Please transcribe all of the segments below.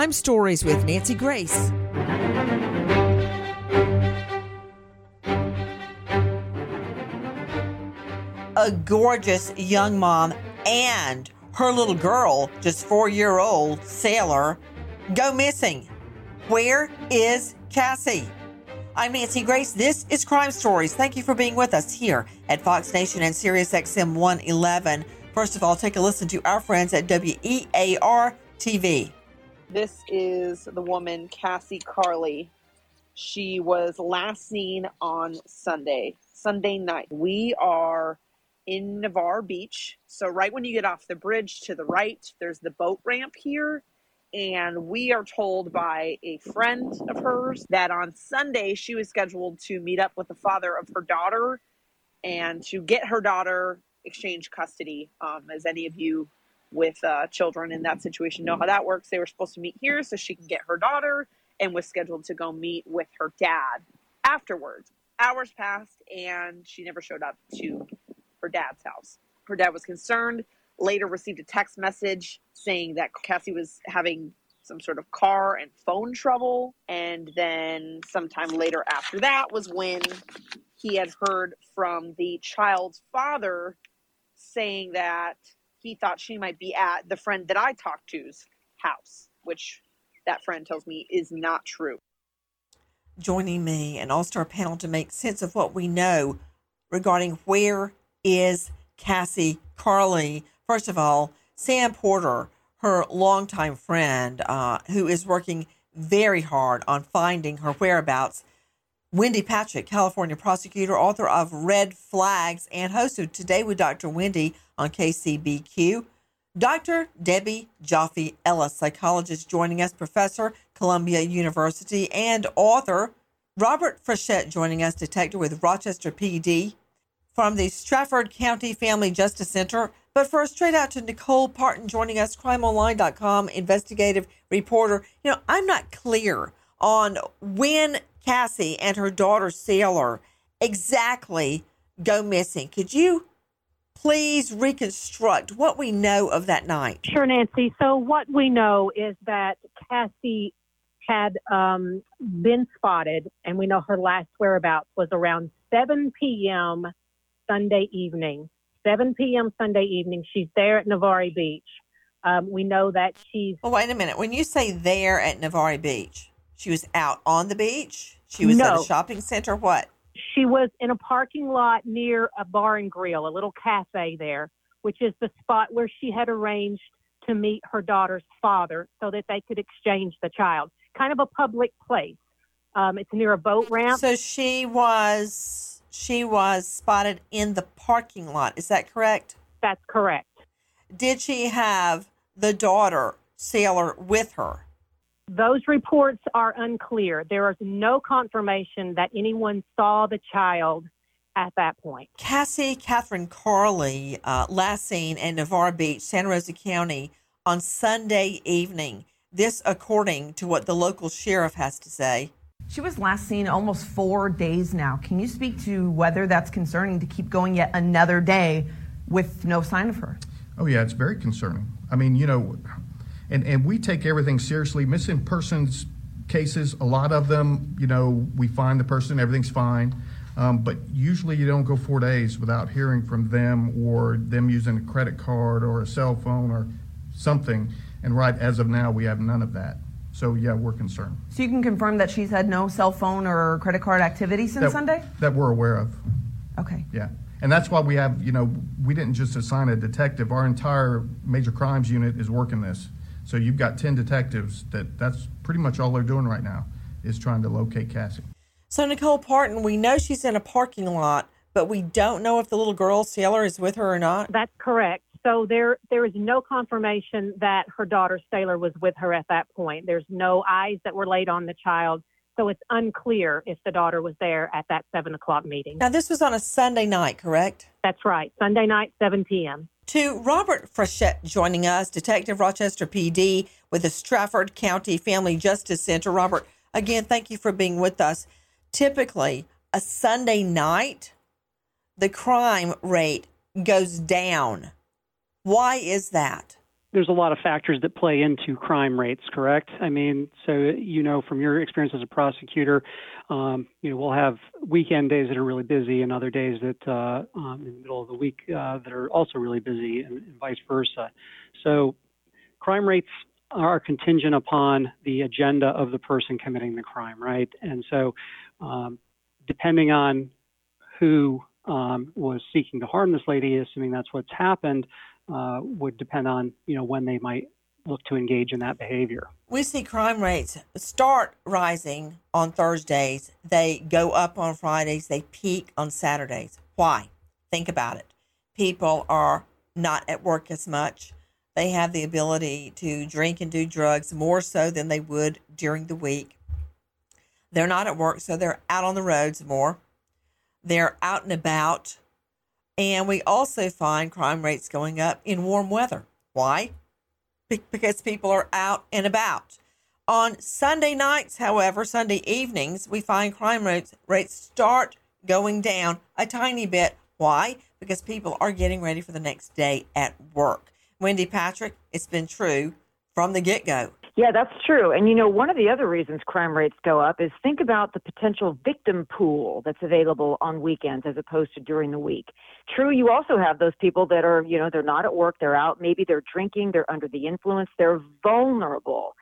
Crime Stories with Nancy Grace. A gorgeous young mom and her little girl, just four year old Sailor, go missing. Where is Cassie? I'm Nancy Grace. This is Crime Stories. Thank you for being with us here at Fox Nation and Sirius XM 111. First of all, take a listen to our friends at WEAR TV. This is the woman, Cassie Carli. She was last seen on Sunday, Sunday night. We are in Navarre Beach. So, right when you get off the bridge to the right, there's the boat ramp here. And we are told by a friend of hers that on Sunday she was scheduled to meet up with the father of her daughter and to get her daughter exchange custody. Um, as any of you with uh, children in that situation know how that works, they were supposed to meet here so she can get her daughter and was scheduled to go meet with her dad afterwards. Hours passed and she never showed up to her dad's house. Her dad was concerned, later received a text message saying that Cassie was having some sort of car and phone trouble. And then sometime later after that was when he had heard from the child's father saying that he thought she might be at the friend that I talked to's house, which that friend tells me is not true. Joining me, an all star panel to make sense of what we know regarding where is Cassie Carli. First of all, Sam Porter, her longtime friend, uh, who is working very hard on finding her whereabouts. Wendy Patrick, California prosecutor, author of Red Flags, and host of Today with Dr. Wendy on KCBQ. Dr. Debbie Joffe Ellis, psychologist, joining us, professor, Columbia University, and author. Robert Frechette joining us, detective with Rochester PD from the Strafford County Family Justice Center. But first, straight out to Nicole Partin joining us, crimeonline.com investigative reporter. You know, I'm not clear on when Cassie and her daughter Sailor exactly go missing. Could you please reconstruct what we know of that night? Sure, Nancy. So, what we know is that Cassie had um, been spotted, and we know her last whereabouts was around 7 p.m. Sunday evening. 7 p.m. Sunday evening. She's there at Navarre Beach. Um, we know that she's. Well, wait a minute. When you say there at Navarre Beach, she was out on the beach? She was No. at a shopping center? What? She was in a parking lot near a bar and grill, a little cafe there, which is the spot where she had arranged to meet her daughter's father so that they could exchange the child. Kind of a public place. Um, it's near a boat ramp. So she was she was spotted in the parking lot. Is that correct? That's correct. Did she have the daughter Sailor with her? Those reports are unclear. There is no confirmation that anyone saw the child at that point. Cassie Catherine Carli, uh, last seen in Navarre Beach, Santa Rosa County, on Sunday evening. This, according to what the local sheriff has to say. She was last seen almost four days now. Can you speak to whether that's concerning to keep going yet another day with no sign of her? Oh, yeah, it's very concerning. I mean, you know, and, and we take everything seriously. Missing persons cases, a lot of them, you know, we find the person, everything's fine. Um, but usually you don't go four days without hearing from them or them using a credit card or a cell phone or something. And right as of now, we have none of that. So, yeah, we're concerned. So you can confirm that she's had no cell phone or credit card activity since That- Sunday? That we're aware of. Okay. Yeah. And that's why we have, you know, we didn't just assign a detective. Our entire major crimes unit is working this. So you've got 10 detectives that that's pretty much all they're doing right now is trying to locate Cassie. So, Nicole Partin, we know she's in a parking lot, but we don't know if the little girl Sailor is with her or not. That's correct. So there there is no confirmation that her daughter Sailor was with her at that point. There's no eyes that were laid on the child. So it's unclear if the daughter was there at that seven o'clock meeting. Now, this was on a Sunday night, correct? That's right. Sunday night, 7 p.m. To Robert Frechette joining us, Detective Rochester PD with the Strafford County Family Justice Center. Robert, again, thank you for being with us. Typically, a Sunday night, the crime rate goes down. Why is that? There's a lot of factors that play into crime rates, correct? I mean, so you know from your experience as a prosecutor, um, you know we'll have weekend days that are really busy and other days that uh, um, in the middle of the week uh, that are also really busy, and, and vice versa. So crime rates are contingent upon the agenda of the person committing the crime, right? And so, um, depending on who um, was seeking to harm this lady, assuming that's what's happened, uh, would depend on you know when they might look to engage in that behavior. We see crime rates start rising on Thursdays. They go up on Fridays. They peak on Saturdays. Why? Think about it. People are not at work as much. They have the ability to drink and do drugs more so than they would during the week. They're not at work, so they're out on the roads more. They're out and about. And we also find crime rates going up in warm weather. Why? because people are out and about. On Sunday nights, however, Sunday evenings, we find crime rates, rates start going down a tiny bit. Why? Because people are getting ready for the next day at work. Wendy Patrick, it's been true from the get go. Yeah, that's true. And you know, one of the other reasons crime rates go up is think about the potential victim pool that's available on weekends as opposed to during the week. True, you also have those people that are, you know, they're not at work, they're out, maybe they're drinking, they're under the influence, they're vulnerable.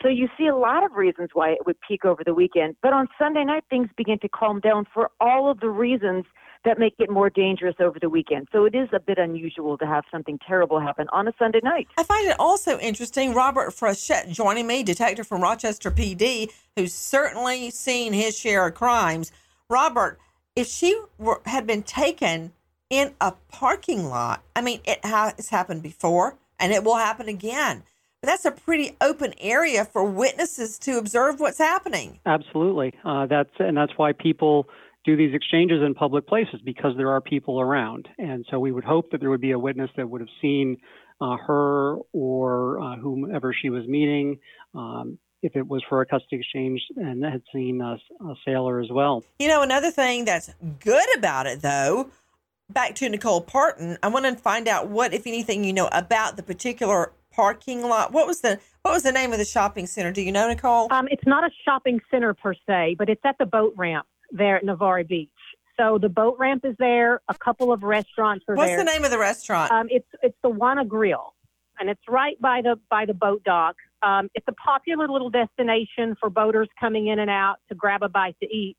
So you see a lot of reasons why it would peak over the weekend. But on Sunday night, things begin to calm down for all of the reasons that make it more dangerous over the weekend. So it is a bit unusual to have something terrible happen on a Sunday night. I find it also interesting. Robert Frechette joining me, detective from Rochester PD, who's certainly seen his share of crimes. Robert, if she were, had been taken in a parking lot, I mean, it has happened before and it will happen again. But that's a pretty open area for witnesses to observe what's happening. Absolutely. Uh, that's and that's why people do these exchanges in public places because there are people around. And so we would hope that there would be a witness that would have seen uh, her or uh, whomever she was meeting. Um, if it was for a custody exchange and had seen a, a sailor as well. You know, another thing that's good about it, though, back to Nicole Partin, I want to find out what, if anything, you know about the particular parking lot. What was the what was the name of the shopping center? Do you know, Nicole? Um, it's not a shopping center per se, but it's at the boat ramp there at Navarre Beach. So the boat ramp is there. A couple of restaurants are What's there. What's the name of the restaurant? Um, it's it's the Juana Grill, and it's right by the by the boat dock. Um, it's a popular little destination for boaters coming in and out to grab a bite to eat.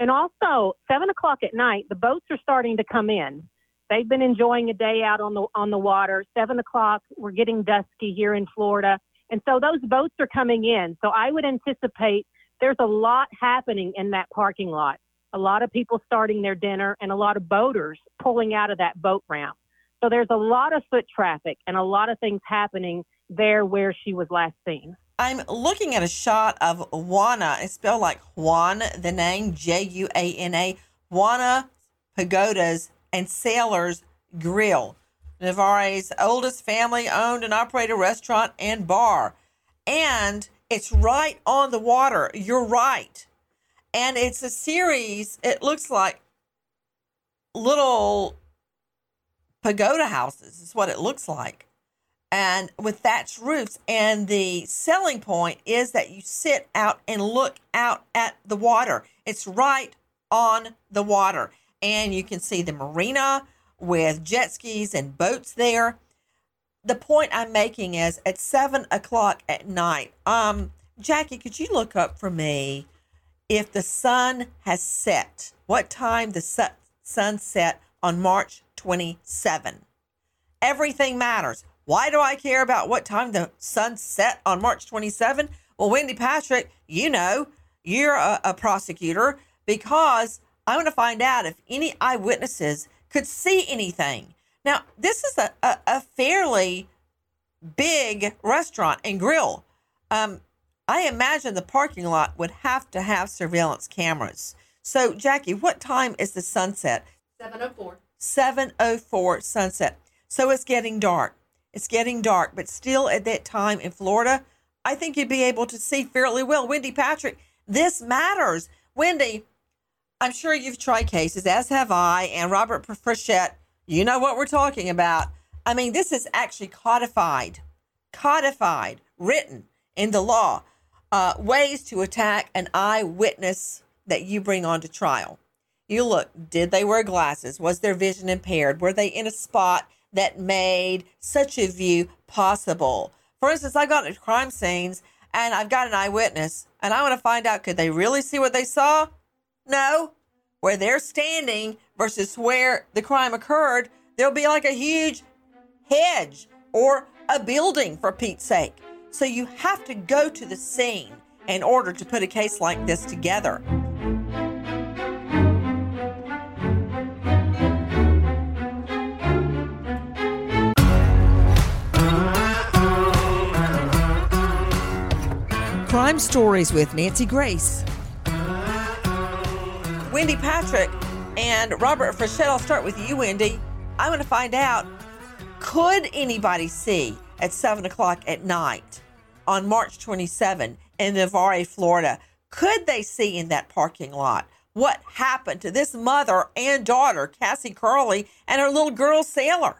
And also, seven o'clock at night, the boats are starting to come in. They've been enjoying a day out on the on the water. Seven o'clock, we're getting dusky here in Florida, and so those boats are coming in. So I would anticipate there's a lot happening in that parking lot. A lot of people starting their dinner and a lot of boaters pulling out of that boat ramp. So there's a lot of foot traffic and a lot of things happening there where she was last seen. I'm looking at a shot of Juana. It's spelled like Juan, the name J U A N A. Juana Pagodas and Sailors Grill, Navarre's oldest family owned and operated restaurant and bar. And it's right on the water. You're right. And it's a series, it looks like little pagoda houses, is what it looks like. And with thatched roofs. And the selling point is that you sit out and look out at the water. It's right on the water. And you can see the marina with jet skis and boats there the point I'm making is at seven o'clock at night. Um, Jackie, could you look up for me if the sun has set? What time the sun set on March 27? Everything matters. Why do I care about what time the sun set on March 27? Well, Wendy Patrick, you know, you're a, a prosecutor because I want to find out if any eyewitnesses could see anything. Now, this is a, a, a fairly big restaurant and grill. Um, I imagine the parking lot would have to have surveillance cameras. So, Jackie, what time is the sunset? 704. 704 sunset. So it's getting dark. It's getting dark, but still at that time in Florida, I think you'd be able to see fairly well. Wendy Patrick, this matters. Wendy, I'm sure you've tried cases, as have I, and Robert Frechette you know what we're talking about. I mean, this is actually codified. codified, written in the law, uh, ways to attack an eyewitness that you bring onto trial. You look, did they wear glasses? Was their vision impaired? Were they in a spot that made such a view possible? For instance, I've got into crime scenes and I've got an eyewitness and I want to find out could they really see what they saw? No. Where they're standing versus where the crime occurred, there'll be like a huge hedge or a building for Pete's sake. So you have to go to the scene in order to put a case like this together. Crime Stories with Nancy Grace. Wendy Patrick and Robert Frechette. I'll start with you, Wendy. I want to find out could anybody see at 7 o'clock at night on March 27 in Navarre, Florida? Could they see in that parking lot what happened to this mother and daughter, Cassie Carli, and her little girl, Sailor?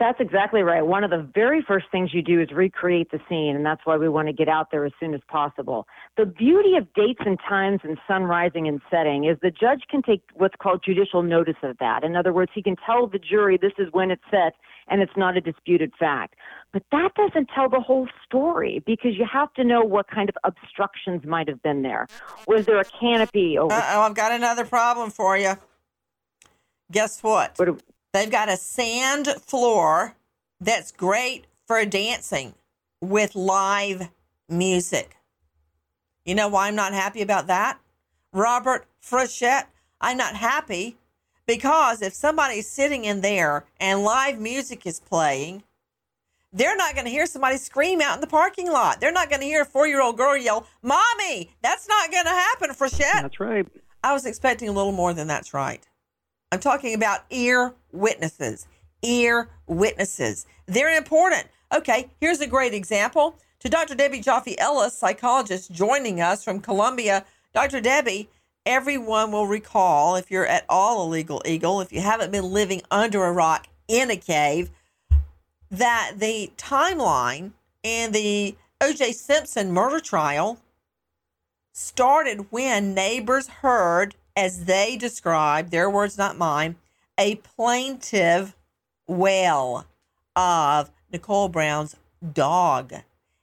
That's exactly right. One of the very first things you do is recreate the scene, and that's why we want to get out there as soon as possible. The beauty of dates and times and sun rising and setting is the judge can take what's called judicial notice of that. In other words, he can tell the jury this is when it's set and it's not a disputed fact. But that doesn't tell the whole story because you have to know what kind of obstructions might have been there. Was there a canopy over? Oh, I've got another problem for you. Guess what? what They've got a sand floor that's great for dancing with live music. You know why I'm not happy about that? Robert Frechette, I'm not happy because if somebody's sitting in there and live music is playing, they're not going to hear somebody scream out in the parking lot. They're not going to hear a four year old girl yell, Mommy, that's not going to happen, Frechette. That's right. I was expecting a little more than that's right. I'm talking about ear witnesses. Ear witnesses. They're important. Okay, here's a great example. To Dr. Debbie Joffe Ellis, psychologist joining us from Columbia. Dr. Debbie, everyone will recall, if you're at all a legal eagle, if you haven't been living under a rock in a cave, that the timeline in the O.J. Simpson murder trial started when neighbors heard as they described, their words, not mine, a plaintive wail of Nicole Brown's dog.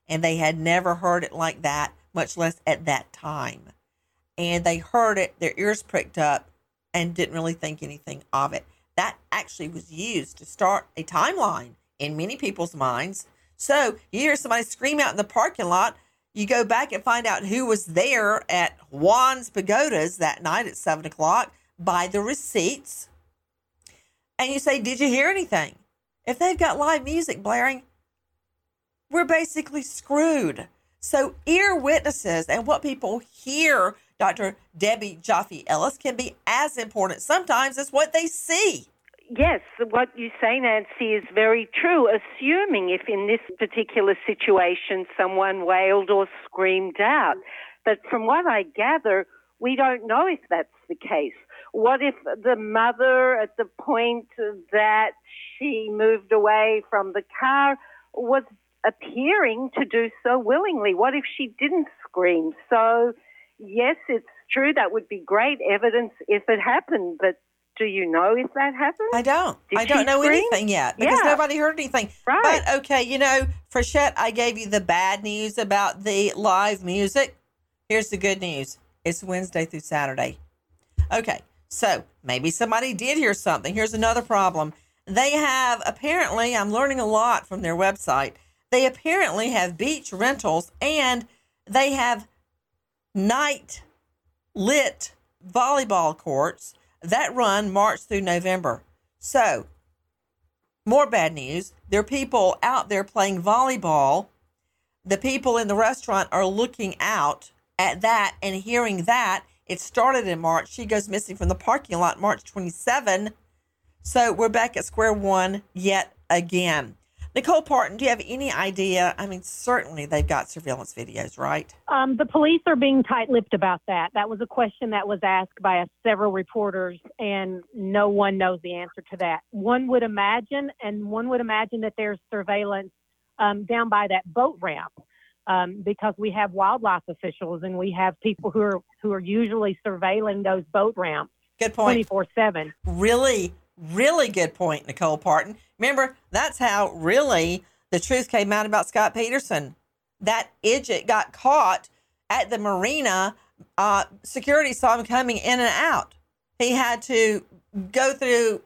And they had never heard it like that, much less at that time. And they heard it, their ears pricked up, and didn't really think anything of it. That actually was used to start a timeline in many people's minds. So you hear somebody scream out in the parking lot, you go back and find out who was there at Juan's Pagodas that night at seven o'clock by the receipts. And you say, Did you hear anything? If they've got live music blaring, we're basically screwed. So, ear witnesses and what people hear Dr. Debbie Joffe Ellis can be as important sometimes as what they see yes, what you say, Nancy, is very true. Assuming if in this particular situation someone wailed or screamed out. But from what I gather, we don't know if that's the case. What if the mother, at the point that she moved away from the car, was appearing to do so willingly? What if she didn't scream? So, yes, it's true. That would be great evidence if it happened, but do you know if that happened? I don't. Did I don't know scream? anything yet because yeah. nobody heard anything. Right. But okay, you know, Frechette, I gave you the bad news about the live music. Here's the good news. It's Wednesday through Saturday. Okay, so maybe somebody did hear something. Here's another problem. They have apparently, I'm learning a lot from their website. They apparently have beach rentals and they have night lit volleyball courts that run March through November. So, more bad news. There are people out there playing volleyball. The people in the restaurant are looking out at that and hearing that. It started in March. She goes missing from the parking lot March 27. So we're back at square one yet again. Nicole Partin, do you have any idea? I mean, certainly they've got surveillance videos, right? Um, the police are being tight lipped about that. That was a question that was asked by several reporters, and no one knows the answer to that. One would imagine, and one would imagine that there's surveillance um, down by that boat ramp um, because we have wildlife officials and we have people who are who are usually surveilling those boat ramps. Good point. Twenty four seven. Really, really good point, Nicole Partin. Remember, that's how really the truth came out about Scott Peterson. That idiot got caught at the marina. Uh, security saw him coming in and out. He had to go through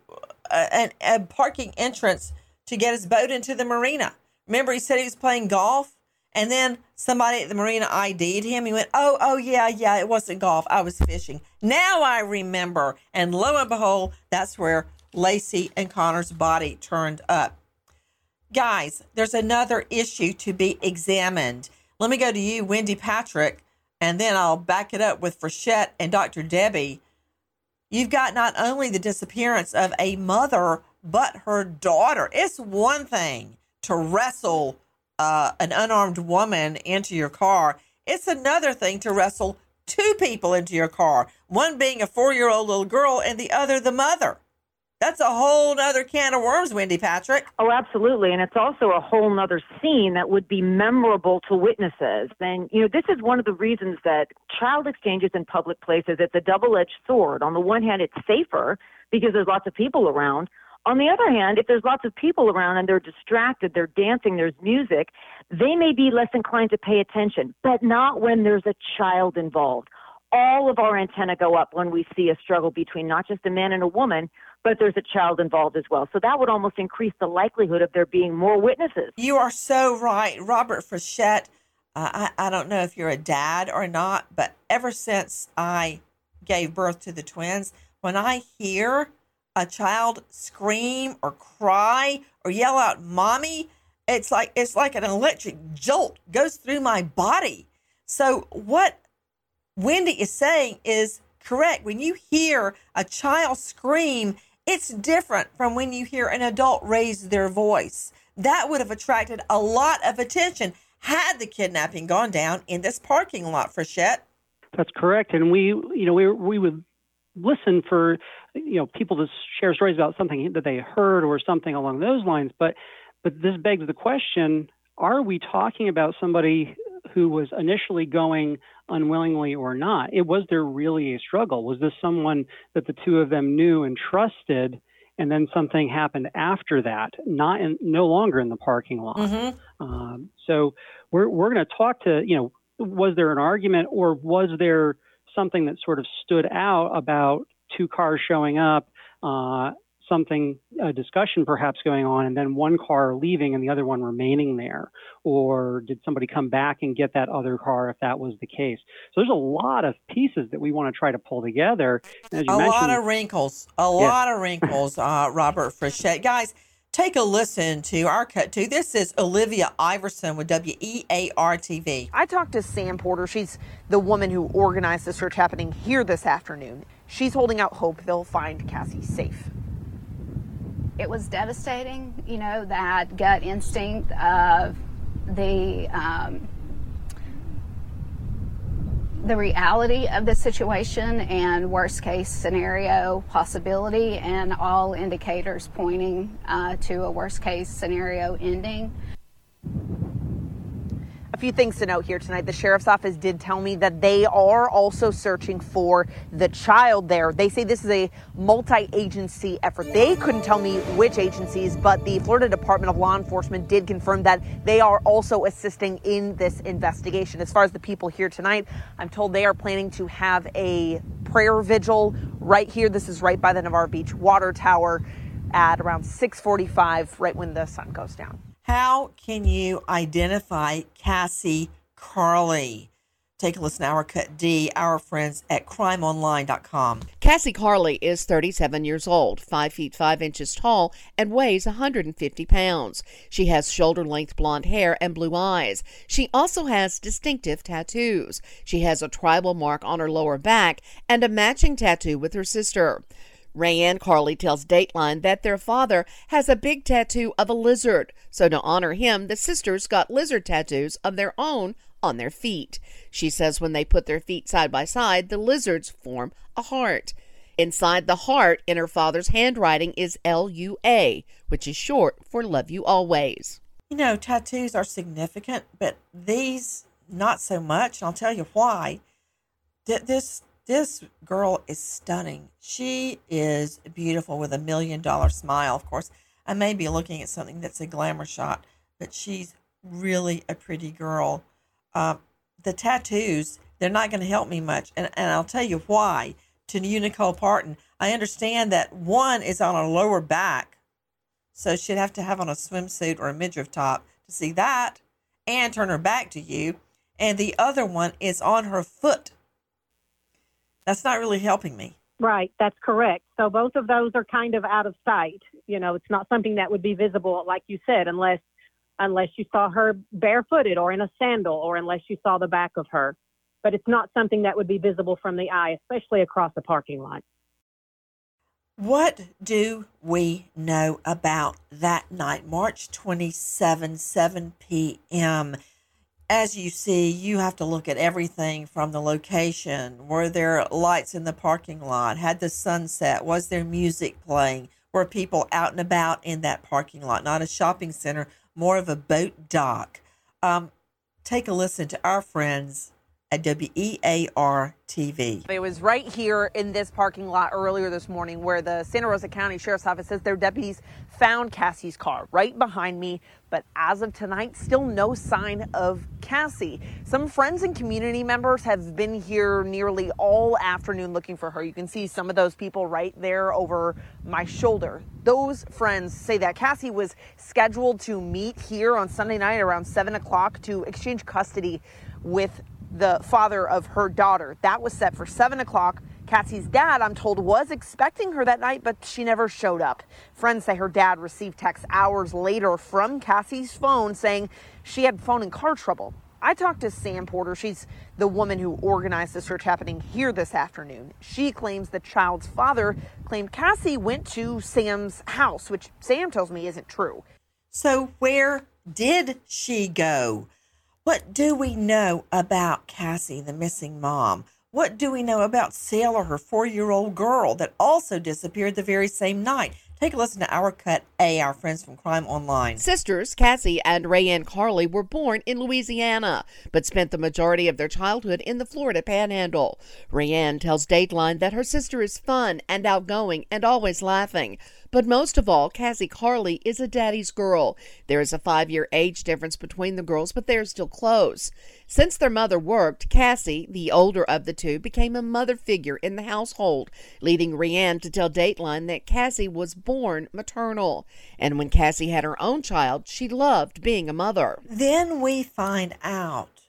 a, a, a parking entrance to get his boat into the marina. Remember, he said he was playing golf, and then somebody at the marina ID'd him. He went, "Oh, oh yeah, yeah, it wasn't golf. I was fishing." Now I remember, and lo and behold, that's where Laci and Connor's body turned up. Guys, there's another issue to be examined. Let me go to you, Wendy Patrick, and then I'll back it up with Frechette and Dr. Debbie. You've got not only the disappearance of a mother, but her daughter. It's one thing to wrestle uh, an unarmed woman into your car, it's another thing to wrestle two people into your car, one being a four year old little girl and the other the mother. That's a whole other can of worms, Wendy Patrick. Oh, absolutely. And it's also a whole nother scene that would be memorable to witnesses. And, you know, this is one of the reasons that child exchanges in public places, it's a double edged sword. On the one hand, it's safer because there's lots of people around. On the other hand, if there's lots of people around and they're distracted, they're dancing, there's music, they may be less inclined to pay attention, but not when there's a child involved. All of our antenna go up when we see a struggle between not just a man and a woman, but there's a child involved as well. So that would almost increase the likelihood of there being more witnesses. You are so right. Robert Frechette, uh, I, I don't know if you're a dad or not, but ever since I gave birth to the twins, when I hear a child scream or cry or yell out mommy it's like it's like an electric jolt goes through my body so what wendy is saying is correct when you hear a child scream it's different from when you hear an adult raise their voice. That would have attracted a lot of attention had the kidnapping gone down in this parking lot, Frechette. That's correct. And we, you know, we, we would listen for, you know, people to share stories about something that they heard or something along those lines. But, but this begs the question, are we talking about somebody who was initially going unwillingly or not. It was there really a struggle? Was this someone that the two of them knew and trusted, and then something happened after that, not in, no longer in the parking lot? Mm-hmm. Um, so we're we're going to talk to you know, was there an argument or was there something that sort of stood out about two cars showing up? Uh, something, a discussion perhaps going on, and then one car leaving and the other one remaining there? Or did somebody come back and get that other car if that was the case? So there's a lot of pieces that we want to try to pull together. a lot of wrinkles, a yeah. lot of wrinkles, uh, Robert Frechette. Guys, take a listen to our cut to this is olivia iverson with wear tv i talked to sam porter she's the woman who organized the search happening here this afternoon she's holding out hope they'll find cassie safe it was devastating, you know, that gut instinct of the um, the reality of the situation and worst case scenario possibility, and all indicators pointing uh, to a worst case scenario ending few things to note here tonight. The sheriff's office did tell me that they are also searching for the child there. They say this is a multi agency effort. They couldn't tell me which agencies, but the Florida Department of Law Enforcement did confirm that they are also assisting in this investigation. As far as the people here tonight, I'm told they are planning to have a prayer vigil right here. This is right by the Navarre Beach Water Tower at around 6:45 right when the sun goes down. How can you identify Cassie Carli? Take a listen to our cut D, our friends at crimeonline.com. Cassie Carli is 37 years old, 5 feet 5 inches tall, and weighs 150 pounds. She has shoulder length blonde hair and blue eyes. She also has distinctive tattoos. She has a tribal mark on her lower back and a matching tattoo with her sister. Rayanne Carley tells Dateline that their father has a big tattoo of a lizard, so to honor him, the sisters got lizard tattoos of their own on their feet. She says when they put their feet side by side, the lizards form a heart. Inside the heart, in her father's handwriting, is L U A, which is short for Love You Always. You know, tattoos are significant, but these not so much. And I'll tell you why. This this girl is stunning. She is beautiful with a million dollar smile. Of course, I may be looking at something that's a glamour shot, but she's really a pretty girl. Uh, the tattoos, they're not going to help me much. And, and I'll tell you why. To you, Nicole Partin, I understand that one is on her lower back. So she'd have to have on a swimsuit or a midriff top to see that and turn her back to you. And the other one is on her foot. That's not really helping me. Right, that's correct. So both of those are kind of out of sight. You know, it's not something that would be visible, like you said, unless unless you saw her barefooted or in a sandal or unless you saw the back of her. But it's not something that would be visible from the eye, especially across a parking lot. What do we know about that night, March 27, 7 p.m.? As you see, you have to look at everything from the location. Were there lights in the parking lot? Had the sunset? Was there music playing? Were people out and about in that parking lot? Not a shopping center, more of a boat dock. Um, take a listen to our friends at WEAR TV. It was right here in this parking lot earlier this morning where the Santa Rosa County Sheriff's Office says their deputies found Cassie's car right behind me. But as of tonight, still no sign of Cassie. Some friends and community members have been here nearly all afternoon looking for her. You can see some of those people right there over my shoulder. Those friends say that Cassie was scheduled to meet here on Sunday night around 7 o'clock to exchange custody with the father of her daughter. That was set for 7 o'clock. Cassie's dad, I'm told, was expecting her that night, but she never showed up. Friends say her dad received texts hours later from Cassie's phone saying she had phone and car trouble. I talked to Sam Porter. She's the woman who organized the search happening here this afternoon. She claims the child's father claimed Cassie went to Sam's house, which Sam tells me isn't true. So, where did she go? What do we know about Cassie, the missing mom? What do we know about Sailor, her four year old girl that also disappeared the very same night? Take a listen to our cut A, our friends from Crime Online. Sisters Cassie and Rayanne Carli were born in Louisiana, but spent the majority of their childhood in the Florida panhandle. Rayanne tells Dateline that her sister is fun and outgoing and always laughing. But most of all, Cassie Carli is a daddy's girl. There is a five year age difference between the girls, but they are still close. Since their mother worked, Cassie, the older of the two, became a mother figure in the household, leading Rayanne to tell Dateline that Cassie was born maternal. And when Cassie had her own child, she loved being a mother. Then we find out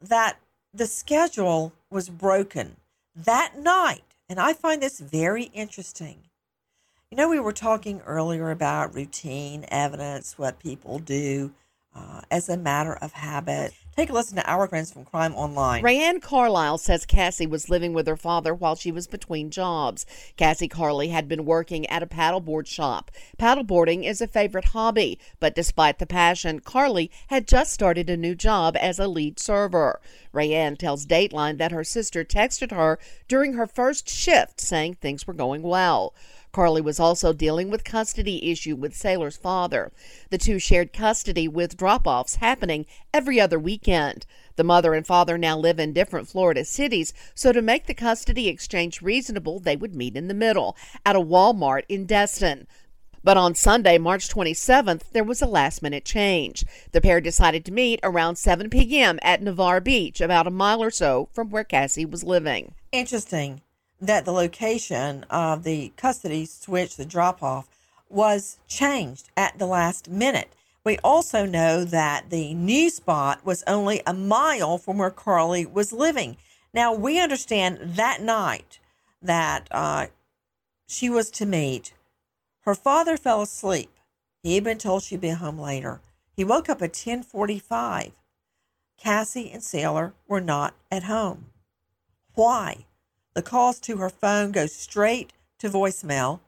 that the schedule was broken that night. And I find this very interesting. You know, we were talking earlier about routine evidence, what people do uh, as a matter of habit. Take a listen to our friends from Crime Online. Rayanne Carlisle says Cassie was living with her father while she was between jobs. Cassie Carli had been working at a paddleboard shop. Paddleboarding is a favorite hobby, but despite the passion, Carli had just started a new job as a lead server. Rayanne tells Dateline that her sister texted her during her first shift saying things were going well. Carli was also dealing with custody issue with Sailor's father. The two shared custody with drop-offs happening every other weekend. The mother and father now live in different Florida cities, so to make the custody exchange reasonable, they would meet in the middle at a Walmart in Destin. But on Sunday, March 27th, there was a last minute change. The pair decided to meet around 7 p.m. at Navarre Beach, about a mile or so from where Cassie was living. Interesting that the location of the custody switch, the drop off, was changed at the last minute. We also know that the new spot was only a mile from where Carli was living. Now, we understand that night that uh, she was to meet, her father fell asleep. He had been told she'd be home later. He woke up at 1045. Cassie and Sailor were not at home. Why? The calls to her phone go straight to voicemail.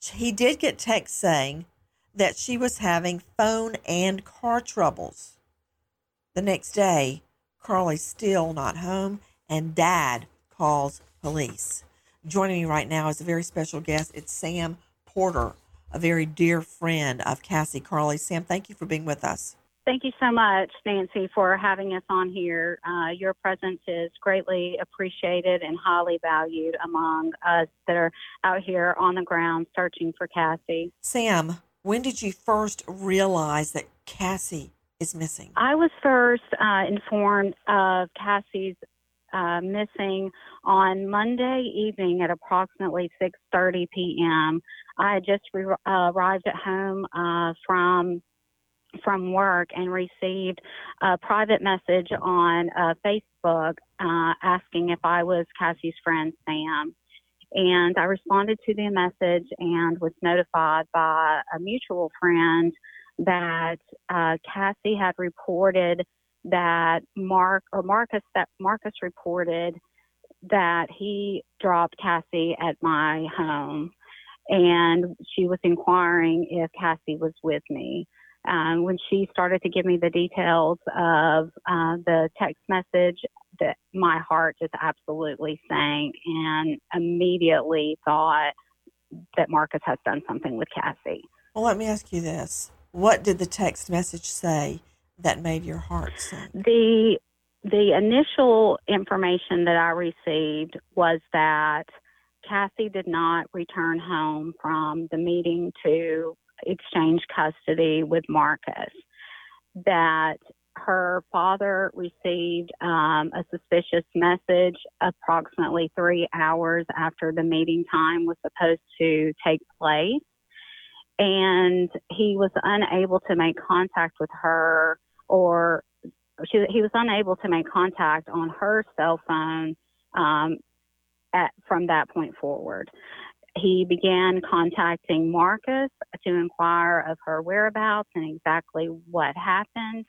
He did get text saying that she was having phone and car troubles. The next day, Carli's still not home, and dad calls police. Joining me right now is a very special guest. It's Sam Porter a very dear friend of Cassie Carli. Sam, thank you for being with us. Thank you so much, Nancy, for having us on here. Uh, your presence is greatly appreciated and highly valued among us that are out here on the ground searching for Cassie. Sam, when did you first realize that Cassie is missing? I was first uh, informed of Cassie's uh, missing on Monday evening at approximately 6:30 p.m. I had just re- uh, arrived at home uh, from from work and received a private message on uh, Facebook uh, asking if I was Cassie's friend Sam. And I responded to the message and was notified by a mutual friend that uh, Cassie had reported that Mark or Marcus that Marcus reported that he dropped Cassie at my home and she was inquiring if Cassie was with me. Um, when she started to give me the details of uh, the text message, that my heart just absolutely sank and immediately thought that Marcus has done something with Cassie. Well, let me ask you this: What did the text message say that made your heart sink? The the initial information that I received was that Cassie did not return home from the meeting to exchange custody with Marcus. That her father received um, a suspicious message approximately three hours after the meeting time was supposed to take place. And he was unable to make contact with her, or she, he was unable to make contact on her cell phone um, at, from that point forward he began contacting Marcus to inquire of her whereabouts and exactly what happened.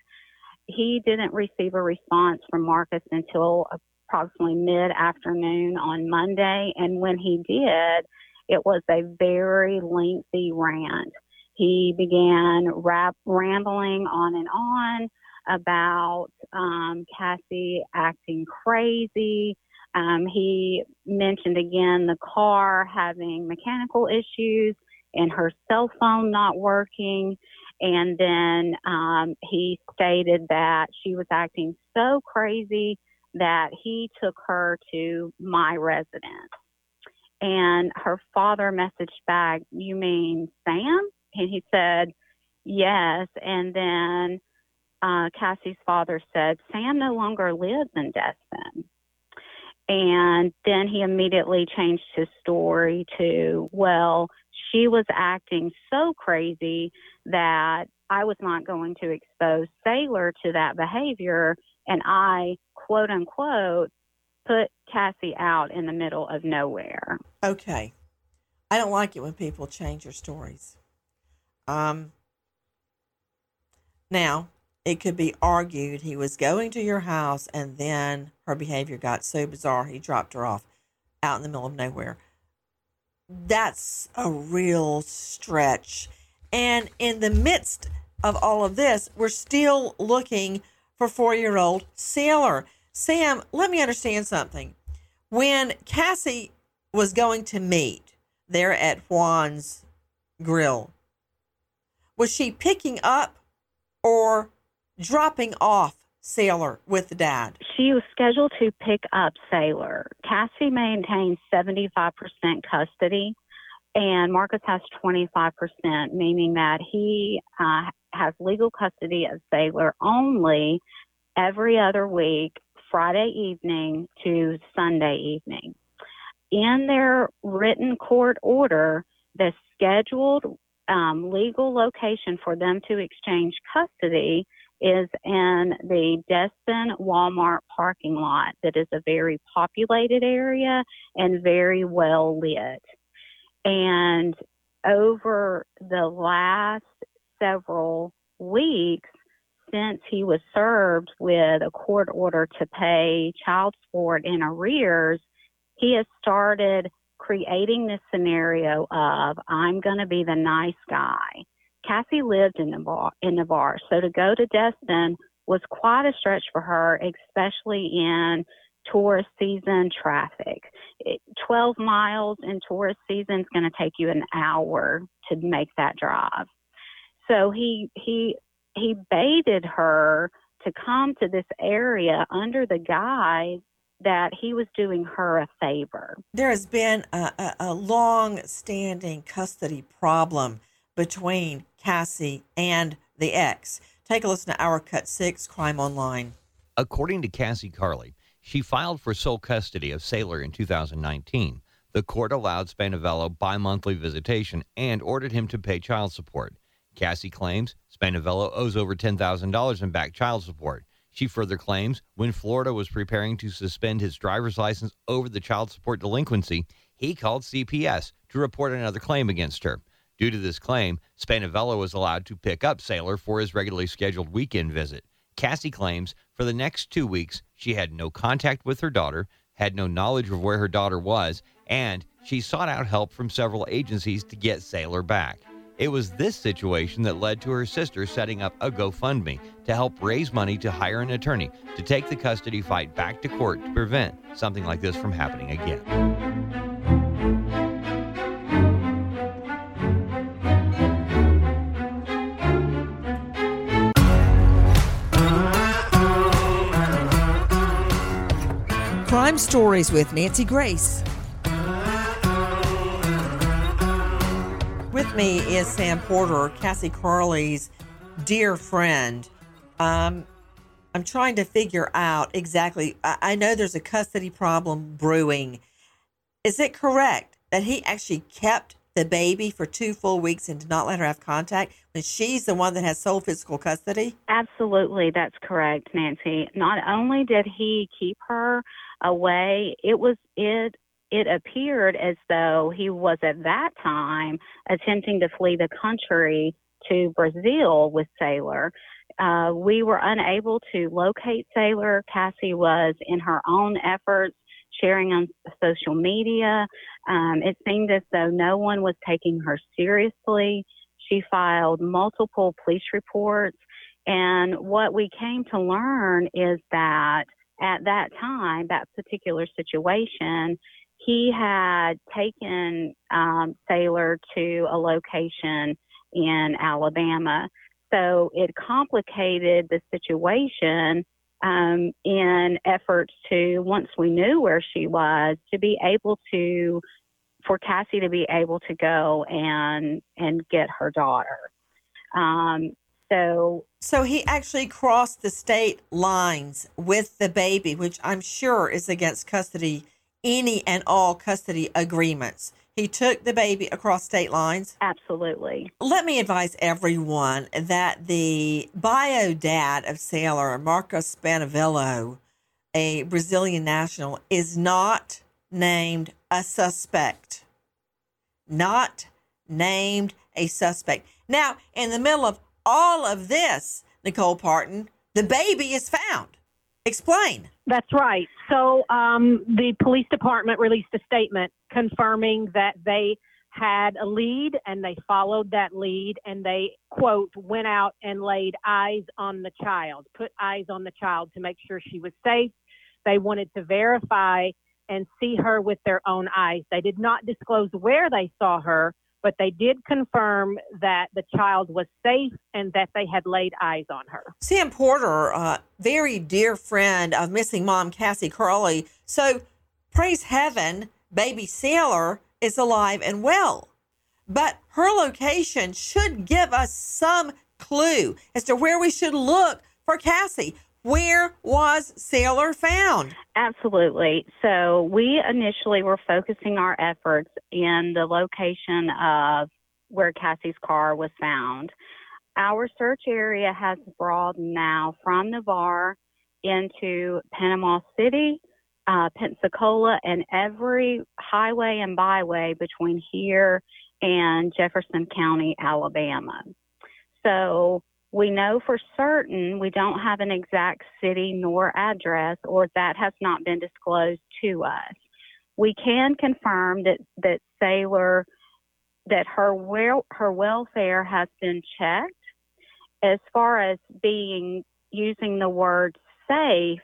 He didn't receive a response from Marcus until approximately mid afternoon on Monday, and when he did, it was a very lengthy rant. He began rap- rambling on and on about um, Cassie acting crazy, um, he mentioned again the car having mechanical issues and her cell phone not working. And then um, he stated that she was acting so crazy that he took her to my residence. And her father messaged back, You mean Sam? And he said, Yes. And then uh, Cassie's father said, Sam no longer lives in Destin. And then he immediately changed his story to, well, she was acting so crazy that I was not going to expose Sailor to that behavior. And I, quote unquote, put Cassie out in the middle of nowhere. Okay. I don't like it when people change their stories. Um, now, it could be argued he was going to your house and then her behavior got so bizarre he dropped her off out in the middle of nowhere. That's a real stretch. And in the midst of all of this, we're still looking for four year old Sailor. Sam, let me understand something. When Cassie was going to meet there at Juan's Grill, was she picking up or dropping off Sailor with dad? She was scheduled to pick up Sailor. Cassie maintains 75% custody, and Marcus has 25%, meaning that he uh, has legal custody of Sailor only every other week, Friday evening to Sunday evening. In their written court order, the scheduled um, legal location for them to exchange custody is in the Destin Walmart parking lot that is a very populated area and very well lit. And over the last several weeks, since he was served with a court order to pay child support in arrears, he has started creating this scenario of I'm going to be the nice guy. Cassie lived in Navarre, in Navarre, so to go to Destin was quite a stretch for her, especially in tourist season traffic. It, 12 miles in tourist season is going to take you an hour to make that drive. So he he he baited her to come to this area under the guise that he was doing her a favor. There has been a, a, a long standing custody problem between Cassie and the ex. Take a listen to our Cut 6 Crime Online. According to Cassie Carli, she filed for sole custody of Saylor in 2019. The court allowed Spanevelo bi monthly visitation and ordered him to pay child support. Cassie claims Spanevelo owes over $10,000 in back child support. She further claims when Florida was preparing to suspend his driver's license over the child support delinquency, he called CPS to report another claim against her. Due to this claim, Spanevelo was allowed to pick up Saylor for his regularly scheduled weekend visit. Cassie claims for the next two weeks she had no contact with her daughter, had no knowledge of where her daughter was, and she sought out help from several agencies to get Saylor back. It was this situation that led to her sister setting up a GoFundMe to help raise money to hire an attorney to take the custody fight back to court to prevent something like this from happening again. Crime Stories with Nancy Grace. With me is Sam Porter, Cassie Carli's dear friend. Um, I'm trying to figure out exactly. I, I know there's a custody problem brewing. Is it correct that he actually kept the baby for two full weeks and did not let her have contact when she's the one that has sole physical custody? Absolutely, that's correct, Nancy. Not only did he keep her away, it was it it appeared as though he was at that time attempting to flee the country to Brazil with Saylor. Uh, we were unable to locate Saylor. Cassie was in her own efforts sharing on social media. Um, it seemed as though no one was taking her seriously. She filed multiple police reports. And what we came to learn is that at that time, that particular situation, he had taken um, Saylor to a location in Alabama. So it complicated the situation um, in efforts to, once we knew where she was, to be able to, for Cassie to be able to go and and get her daughter. Um, so, so he actually crossed the state lines with the baby, which I'm sure is against custody, any and all custody agreements. He took the baby across state lines. Absolutely. Let me advise everyone that the bio dad of Saylor, Marcos Spanevelo, a Brazilian national, is not named a suspect. Not named a suspect. Now, in the middle of all of this, Nicole Partin, the baby is found. Explain. That's right. So um, the police department released a statement confirming that they had a lead and they followed that lead and they, quote, went out and laid eyes on the child, put eyes on the child to make sure she was safe. They wanted to verify and see her with their own eyes. They did not disclose where they saw her, but they did confirm that the child was safe and that they had laid eyes on her. Sam Porter, uh, very dear friend of missing mom Cassie Carli. So praise heaven, baby Saylor is alive and well. But her location should give us some clue as to where we should look for Cassie. Where was Saylor found? Absolutely. So we initially were focusing our efforts in the location of where Cassie's car was found. Our search area has broadened now from Navarre into Panama City, uh, Pensacola, and every highway and byway between here and Jefferson County, Alabama. So we know for certain we don't have an exact city nor address, or that has not been disclosed to us. We can confirm that that Saylor that her wel- her welfare has been checked. As far as being using the word safe,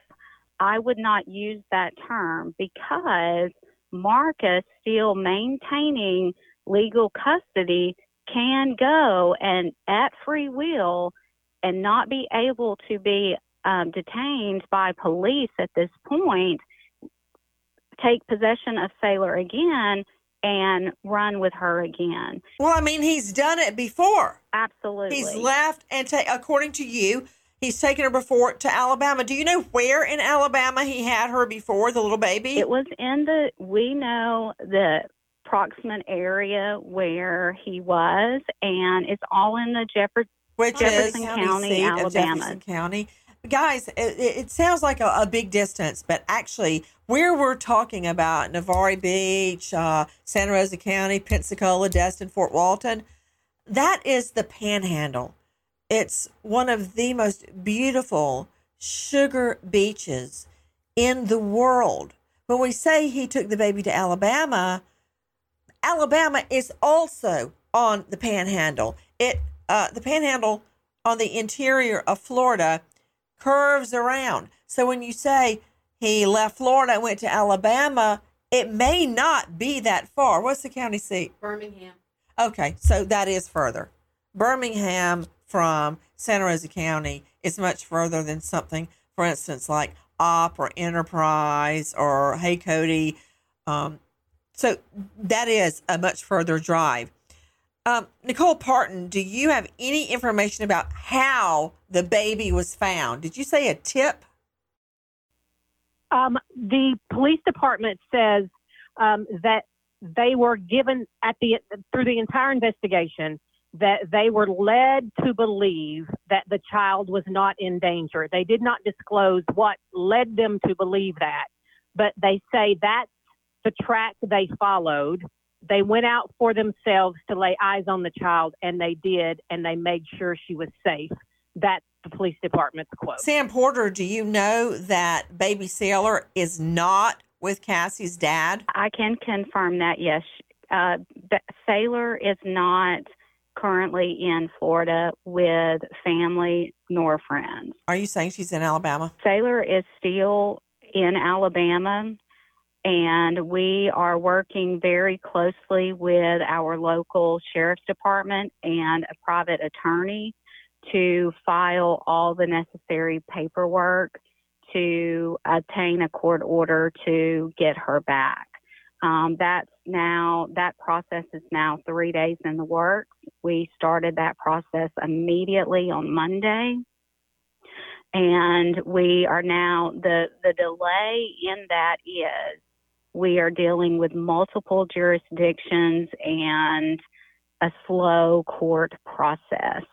I would not use that term because Marcus still maintaining legal custody can go and at free will and not be able to be um, detained by police at this point, take possession of Saylor again and run with her again. Well, I mean, he's done it before. Absolutely. He's left and ta- according to you, he's taken her before to Alabama. Do you know where in Alabama he had her before, the little baby? It was in the we know the proximate area where he was and it's all in the Jefferson Which Jefferson County, of Alabama. Jefferson County. Guys, it, it it sounds like a, a big distance, but actually, where we're talking about Navarre Beach, uh, Santa Rosa County, Pensacola, Destin, Fort Walton, that is the Panhandle. It's one of the most beautiful sugar beaches in the world. When we say he took the baby to Alabama, Alabama is also on the Panhandle. It uh, the Panhandle on the interior of Florida curves around. So when you say he left Florida and went to Alabama, it may not be that far. What's the county seat? Birmingham. Okay, so that is further. Birmingham from Santa Rosa County is much further than something, for instance, like Opp or Enterprise or Hey Cody. Um, so that is a much further drive. Um, Nicole Partin, do you have any information about how the baby was found? Did you say a tip? Um, the police department says um, that they were given at the through the entire investigation that they were led to believe that the child was not in danger. They did not disclose what led them to believe that, but they say that's the track they followed. They went out for themselves to lay eyes on the child, and they did, and they made sure she was safe. That's the police department's quote. Sam Porter, do you know that baby Saylor is not with Cassie's dad? I can confirm that, yes. Uh, Saylor is not currently in Florida with family nor friends. Are you saying she's in Alabama? Saylor is still in Alabama, and we are working very closely with our local sheriff's department and a private attorney to file all the necessary paperwork to obtain a court order to get her back. Um, that's now, that process is now three days in the works. We started that process immediately on Monday. And we are now, the, the delay in that is we are dealing with multiple jurisdictions and a slow court process.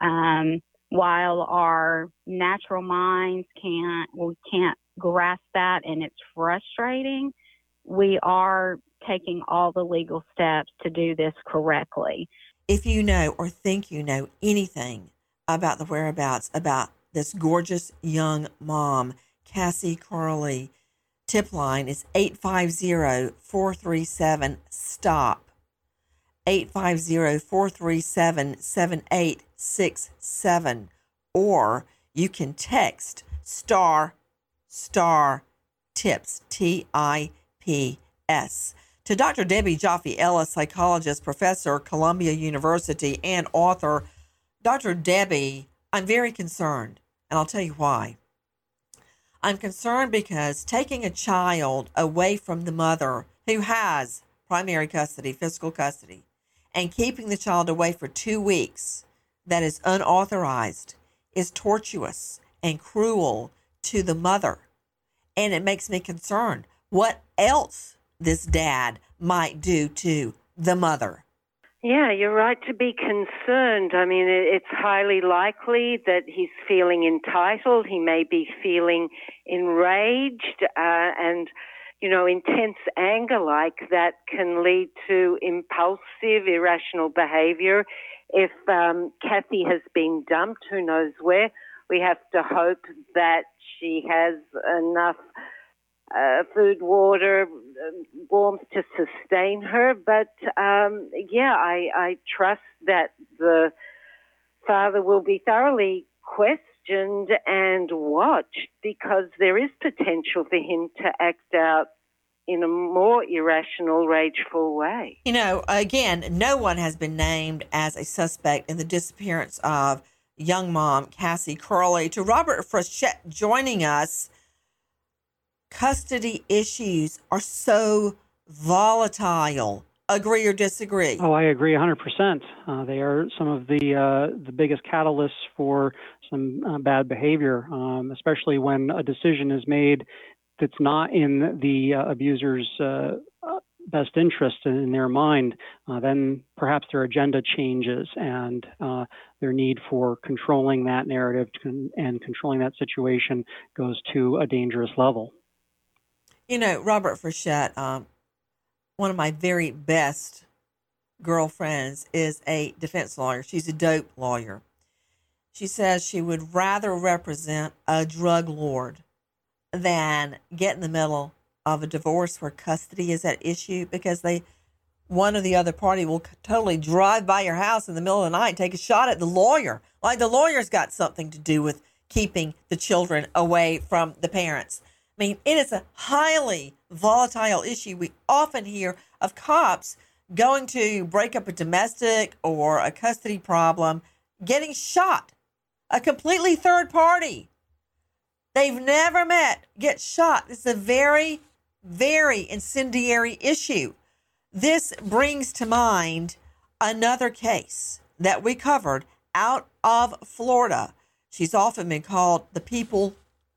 Um, while our natural minds can't, we can't grasp that and it's frustrating, we are taking all the legal steps to do this correctly. If you know or think you know anything about the whereabouts about this gorgeous young mom, Cassie Carli, tip line is 850 437 STOP. 850 437 7867. Or you can text star star tips, T I P S. To Dr. Debbie Joffe Ellis, psychologist, professor, Columbia University, and author. Dr. Debbie, I'm very concerned, and I'll tell you why. I'm concerned because taking a child away from the mother who has primary custody, physical custody, and keeping the child away for two weeks that is unauthorized is tortuous and cruel to the mother. And it makes me concerned what else this dad might do to the mother. Yeah, you're right to be concerned. I mean, it's highly likely that he's feeling entitled. He may be feeling enraged uh, and, you know, intense anger like that can lead to impulsive, irrational behavior. If um, Kathy has been dumped, who knows where, we have to hope that she has enough uh, food, water, um, warmth to sustain her. But um, yeah, I, I trust that the father will be thoroughly questioned and watched because there is potential for him to act out in a more irrational, rageful way. You know, again, no one has been named as a suspect in the disappearance of young mom Cassie Carli. To Robert Frechette joining us, custody issues are so volatile. Agree or disagree? Oh, I agree 100%. Uh, they are some of the uh, the biggest catalysts for some uh, bad behavior, um, especially when a decision is made that's not in the uh, abuser's uh, best interest in their mind, uh, then perhaps their agenda changes and uh, their need for controlling that narrative and controlling that situation goes to a dangerous level. You know, Robert Frechette, um, one of my very best girlfriends, is a defense lawyer. She's a dope lawyer. She says she would rather represent a drug lord than get in the middle of a divorce where custody is at issue because they one or the other party will totally drive by your house in the middle of the night take a shot at the lawyer like the lawyer's got something to do with keeping the children away from the parents i mean it is a highly volatile issue we often hear of cops going to break up a domestic or a custody problem getting shot a completely third party they've never met get shot it's a very very incendiary issue. This brings to mind another case that we covered out of Florida. She's often been called the people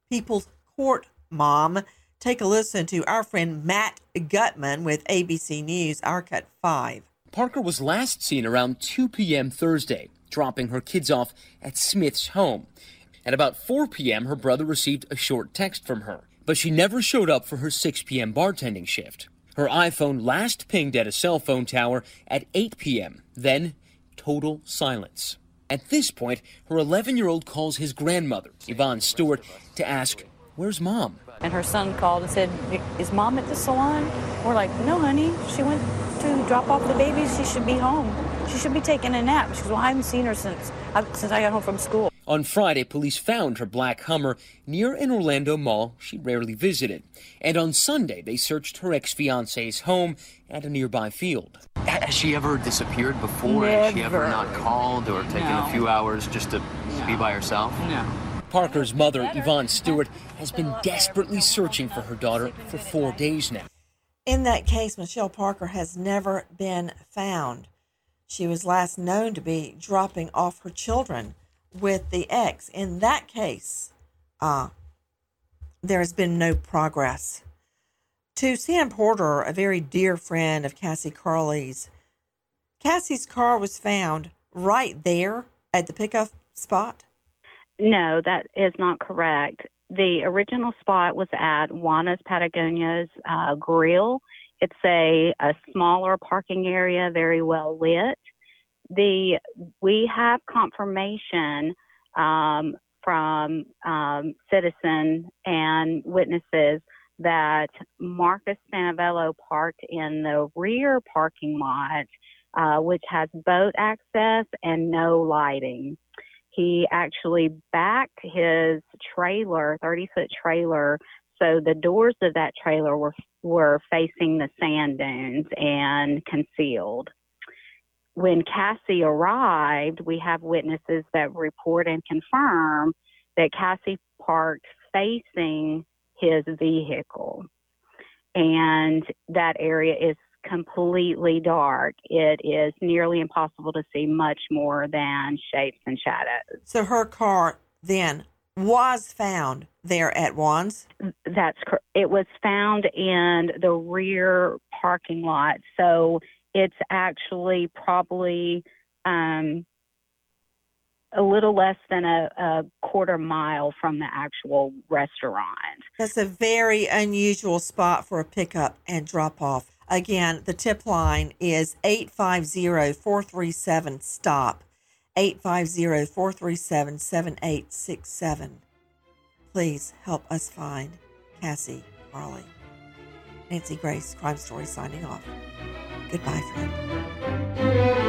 people's court mom. Take a listen to our friend Matt Gutman with ABC News, our cut 5. Parker was last seen around 2 p.m. Thursday, dropping her kids off at Smith's home. At about 4 p.m., her brother received a short text from her but she never showed up for her 6 p.m. bartending shift. Her iPhone last pinged at a cell phone tower at 8 p.m., then total silence. At this point, her 11 year old calls his grandmother, Yvonne Stewart, to ask, Where's mom? And her son called and said, Is mom at the salon? We're like, No, honey. She went to drop off the babies. She should be home. She should be taking a nap. She goes, Well, I haven't seen her since, uh, since I got home from school. On Friday, police found her black Hummer near an Orlando mall she rarely visited. And on Sunday, they searched her ex fiance's home at a nearby field. Has she ever disappeared before? Never. Has she ever not called or taken No. a few hours just to be by herself? No. Parker's mother, Yvonne Stewart, has been desperately searching for her daughter for four days now. In that case, Michelle Parker has never been found. She was last known to be dropping off her children with the ex. In that case, uh, there has been no progress. To Sam Porter, a very dear friend of Cassie Carli's, Cassie's car was found right there at the pickup spot. No, that is not correct. The original spot was at Juana's Patagonia's uh, Grill. It's a, a smaller parking area, very well lit. The we have confirmation um, from um, citizen and witnesses that Marcus Spanevelo parked in the rear parking lot, uh, which has boat access and no lighting he actually backed his trailer, 30 foot trailer, so the doors of that trailer were were facing the sand dunes and concealed. When Cassie arrived, we have witnesses that report and confirm that Cassie parked facing his vehicle. And that area is completely dark. It is nearly impossible to see much more than shapes and shadows. So her car then was found there at Juan's. That's correct. it was found in the rear parking lot. So it's actually probably um, a little less than a, a quarter mile from the actual restaurant. That's a very unusual spot for a pickup and drop off. Again, the tip line is 850 437 STOP. 850 437 7867. Please help us find Cassie Carli. Nancy Grace, Crime Story, signing off. Goodbye, friend.